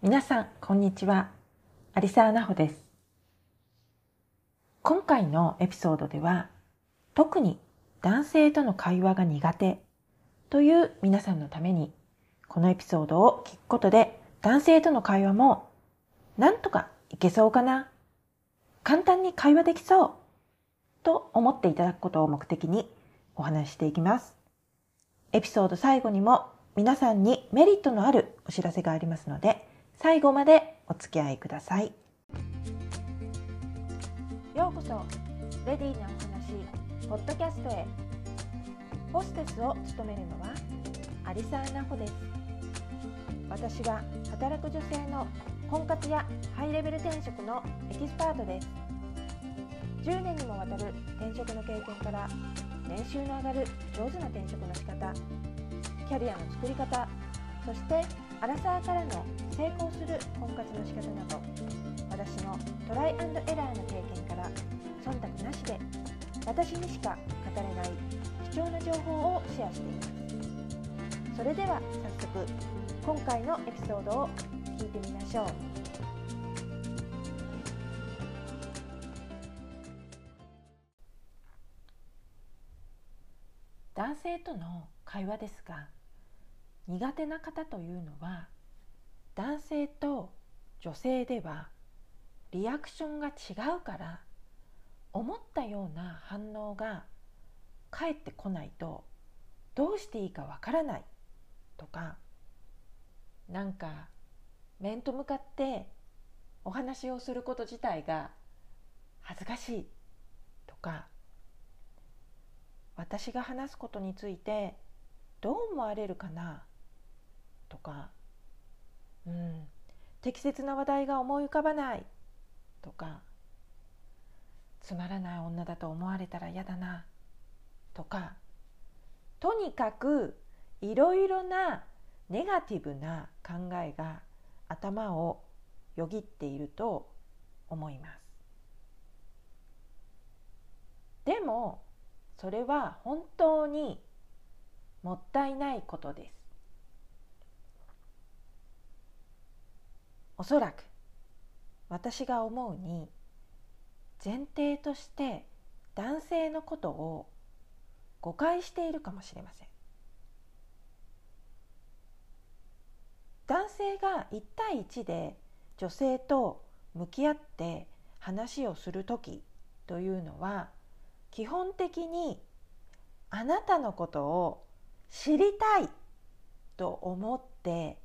皆さんこんにちは。有沢奈穂です。今回のエピソードでは特に男性との会話が苦手という皆さんのためにこのエピソードを聞くことで男性との会話もなんとかいけそうかな簡単に会話できそうと思っていただくことを目的にお話ししていきます。エピソード最後にも皆さんにメリットのあるお知らせがありますので最後までお付き合いください。ようこそレディーなお話ポッドキャストへ。ホステスを務めるのは有沢奈穂です。私は働く女性の婚活やハイレベル転職のエキスパートです。10年にもわたる転職の経験から年収の上がる上手な転職の仕方キャリアの作り方そしてアラサーからの成功する婚活の仕方など私のトライアンドエラーの経験から忖度なしで私にしか語れない貴重な情報をシェアしています。それでは早速今回のエピソードを聞いてみましょう。男性との会話ですが苦手な方というのは男性と女性ではリアクションが違うから思ったような反応が返ってこないとどうしていいかわからないとかなんか面と向かってお話をすること自体が恥ずかしいとか私が話すことについてどう思われるかなとか、うん、適切な話題が思い浮かばないとかつまらない女だと思われたら嫌だなとかとにかくいろいろなネガティブな考えが頭をよぎっていると思います。でもそれは本当にもったいないことです。おそらく私が思うに前提として男性のことを誤解しているかもしれません。男性が1対1で女性と向き合って話をする時というのは基本的にあなたのことを知りたいと思って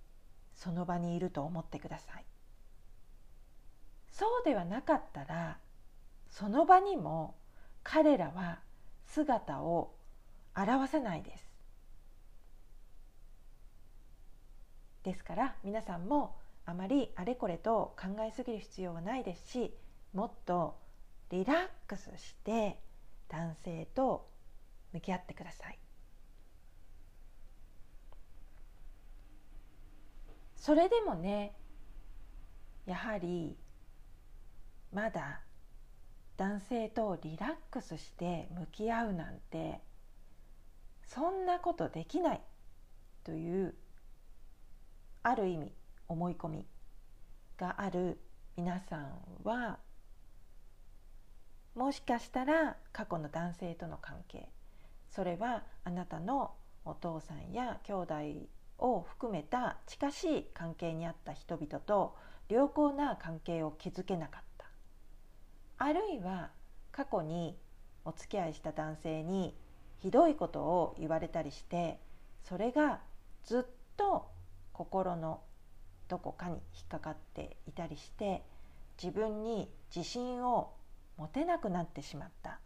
その場にいると思ってください。そうではなかったらその場にも彼らは姿を現さないです。ですから皆さんもあまりあれこれと考えすぎる必要はないですしもっとリラックスして男性と向き合ってください。それでもねやはりまだ男性とリラックスして向き合うなんてそんなことできないというある意味思い込みがある皆さんはもしかしたら過去の男性との関係それはあなたのお父さんや兄弟を含めた近しい関係にあった人々と良好な関係を築けなかったあるいは過去にお付き合いした男性にひどいことを言われたりしてそれがずっと心のどこかに引っかかっていたりして自分に自信を持てなくなってしまった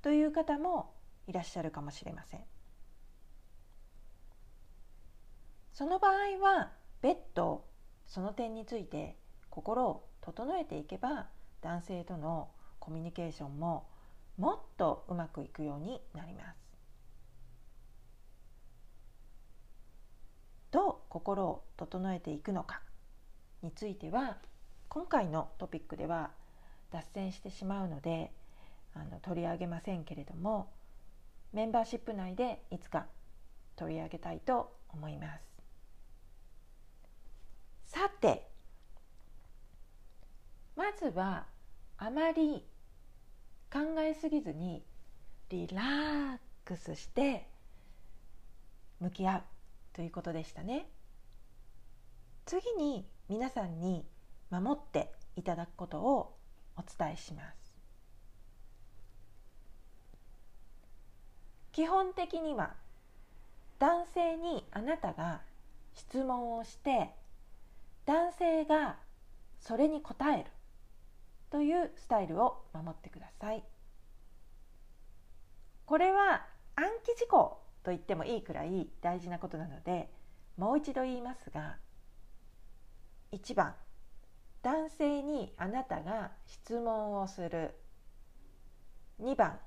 という方もいらっしゃるかもしれません。その場合は別途その点について心を整えていけば男性とのコミュニケーションももっとうまくいくようになります。どう心を整えていくのかについては今回のトピックでは脱線してしまうのであの取り上げませんけれどもメンバーシップ内でいつか取り上げたいと思います。さてずはあまり考えすぎずにリラックスして向き合うということでしたね。次に皆さんに守っていただくことをお伝えします。基本的には男性にあなたが質問をして男性がそれに答える。というスタイルを守ってください。これは暗記事項と言ってもいいくらい大事なことなのでもう一度言いますが1番男性にあなたが質問をする。2番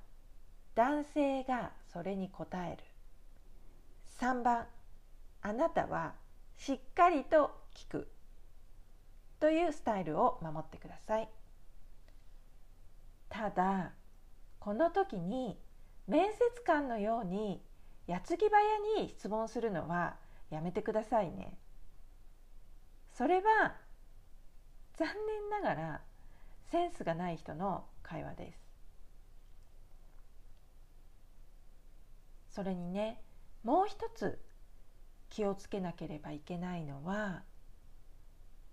男性がそれに答える。3番あなたはしっかりと聞く。というスタイルを守ってください。ただこの時に面接官のように矢継ぎ早に質問するのはやめてくださいね。それは残念ながらセンスがない人の会話です。それにねもう一つ気をつけなければいけないのは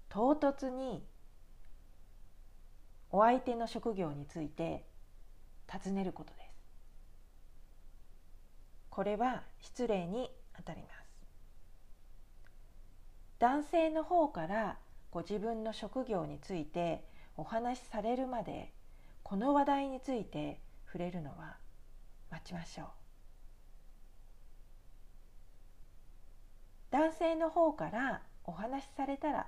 唐突にお相手の職業について尋ねることです。これは失礼にあたります。男性の方からご自分の職業についてお話しされるまでこの話題について触れるのは待ちましょう。男性の方からお話しされたら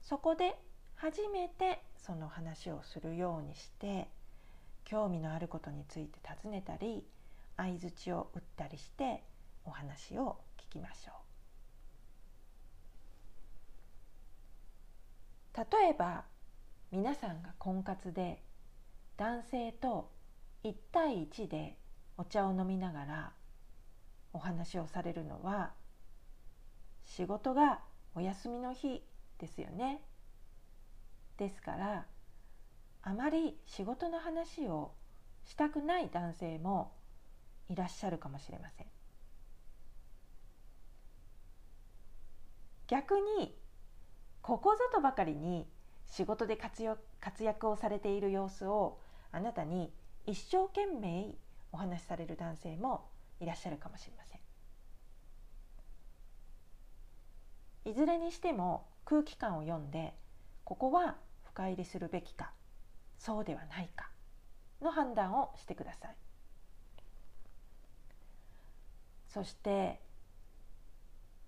そこで初めてその話をするようにして興味のあることについて尋ねたり相づちを打ったりしてお話を聞きましょう例えば皆さんが婚活で男性と1対1でお茶を飲みながらお話をされるのは仕事がお休みの日ですよね。ですからあまり仕事の話をしたくない男性もいらっしゃるかもしれません。逆にここぞとばかりに仕事で活躍をされている様子をあなたに一生懸命お話しされる男性もいらっしゃるかもしれません。いずれにしても空気感を読んでここは深入りするべきかそうではないかの判断をしてくださいそして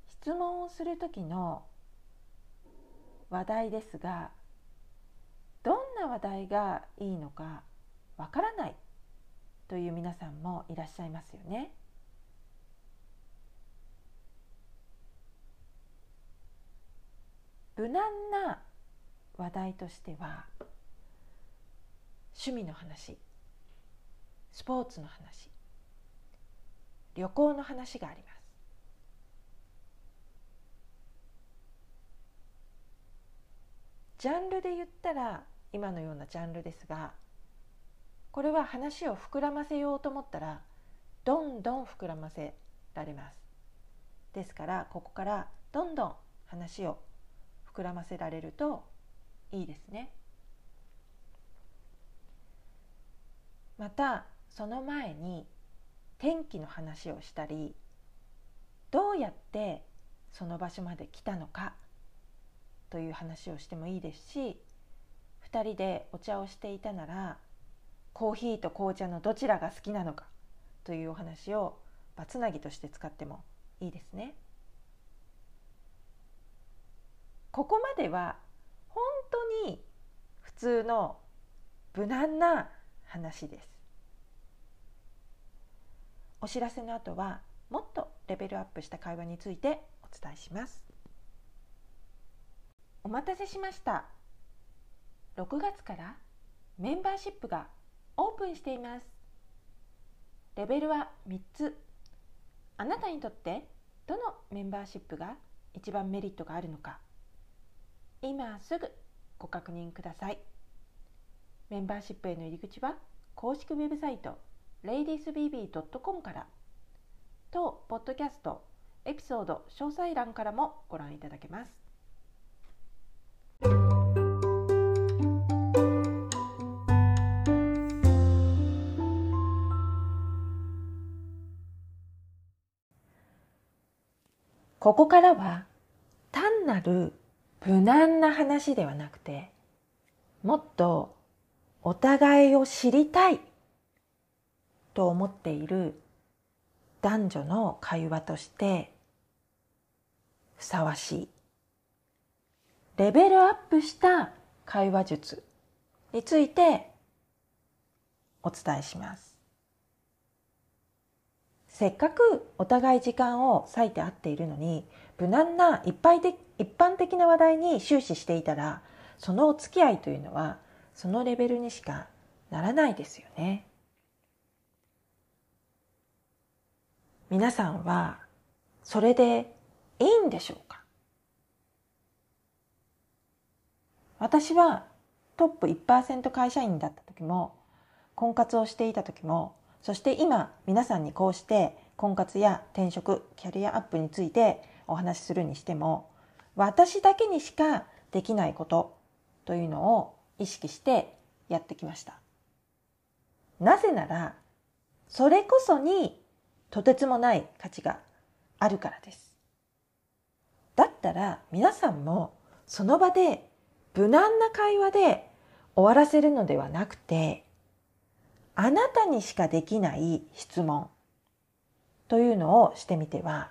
質問をする時の話題ですがどんな話題がいいのかわからないという皆さんもいらっしゃいますよね。無難な話題としては趣味の話スポーツの話旅行の話があります。ジャンルで言ったら今のようなジャンルですがこれは話を膨らませようと思ったらどんどん膨らませられます。ですからここからどんどん話を膨らませられるといいですね。またその前に天気の話をしたりどうやってその場所まで来たのかという話をしてもいいですし2人でお茶をしていたならコーヒーと紅茶のどちらが好きなのかというお話をバツナギとして使ってもいいですね。ここまでは通の無難な話です。お知らせの後はもっとレベルアップした会話についてお伝えします。お待たせしました。6月からメンバーシップがオープンしています。レベルは3つ。あなたにとってどのメンバーシップが一番メリットがあるのか。今すぐご確認ください。メンバーシップへの入り口は公式ウェブサイト ladiesbb.com から。当ポッドキャストエピソード詳細欄からもご覧いただけます。ここからは単なる無難な話ではなくてもっとお互いを知りたいと思っている男女の会話としてふさわしいレベルアップした会話術についてお伝えします。せっかくお互い時間を割いて合っているのに無難な一般的一般的な話題に終始していたらそのお付き合いというのはそのレベルにしかならないですよね。皆さんはそれでいいんでしょうか？私はトップ1%会社員だった時も婚活をしていた時もそして今皆さんにこうして婚活や転職キャリアアップについてお話しするにしても私だけにしかできないことというのを意識してやってきました。なぜならそれこそにとてつもない価値があるからです。だったら皆さんもその場で無難な会話で終わらせるのではなくてあなたにしかできない質問というのをしてみては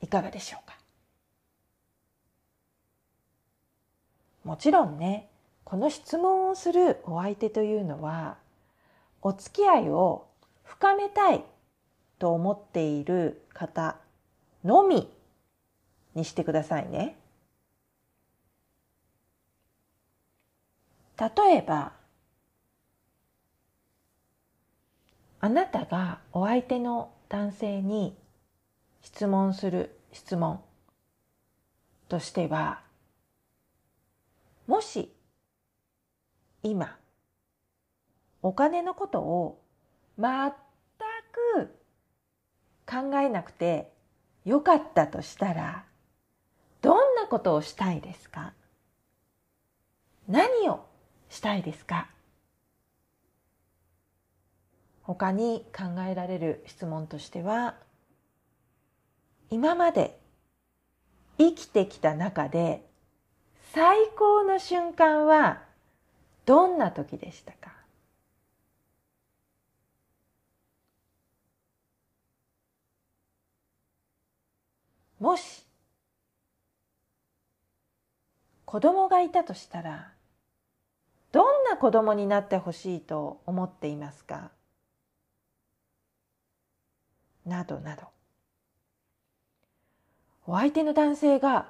いかがでしょうかもちろんねこの質問をするお相手というのはお付き合いを深めたいと思っている方のみにしてくださいね。例えばあなたがお相手の男性に質問する質問としてはもし今。お金のことを全く考えなくてよかったとしたらどんなことをしたいですか？何をしたいですか？他に考えられる質問としては今まで生きてきた中で最高の瞬間はどんな時でしたか？もし子供がいたとしたらどんな子供になってほしいと思っていますか？などなど。お相手の男性が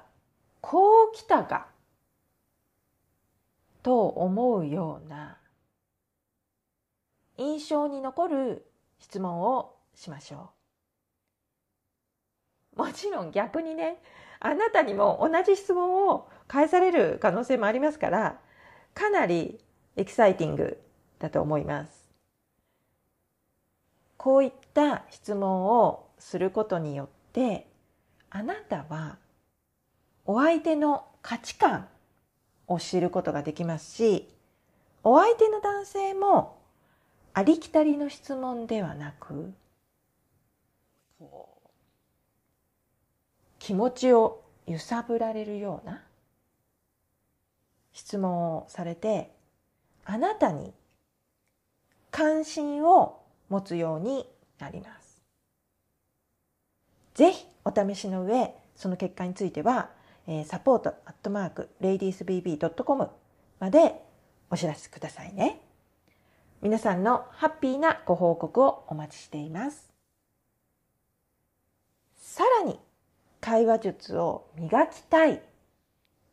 こう来たかと思うような印象に残る質問をしましょう。もちろん逆にねあなたにも同じ質問を返される可能性もありますからかなりエキサイティングだと思います。こういった質問をすることによってあなたはお相手の価値観を知ることができますしお相手の男性もありきたりの質問ではなく気持ちを揺さぶられるような質問をされてあなたに関心を持つようになります。ぜひお試しの上その結果についてはサポートアットマーク ladiesbb.com までお知らせくださいね。皆さんのハッピーなご報告をお待ちしています。さらに会話術を磨きたい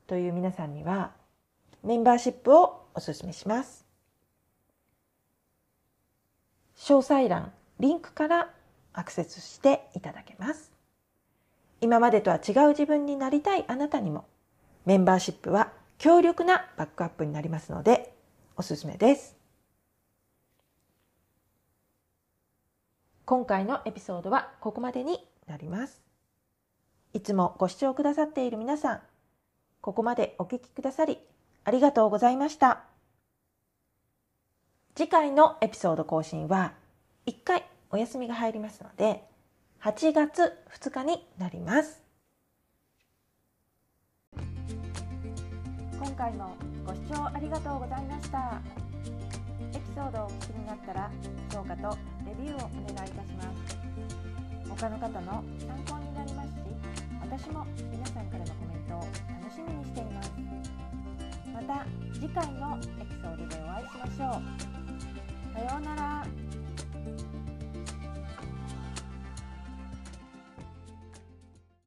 という皆さんにはメンバーシップをお勧めします。詳細欄、リンクからアクセスしていただけます。今までとは違う自分になりたいあなたにも。メンバーシップは強力なバックアップになりますのでおすすめです。今回のエピソードはここまでになります。いつもご視聴くださっている皆さんここまでお聞きくださりありがとうございました。次回のエピソード更新は1回お休みが入りますので8月2日になります。今回もご視聴ありがとうございました。エピソードをお聞きになったら評価とレビューをお願いいたします。他の方の参考になりますし私も皆さんからのコメントを楽しみにしています。また次回のエピソードでお会いしましょう。さようなら。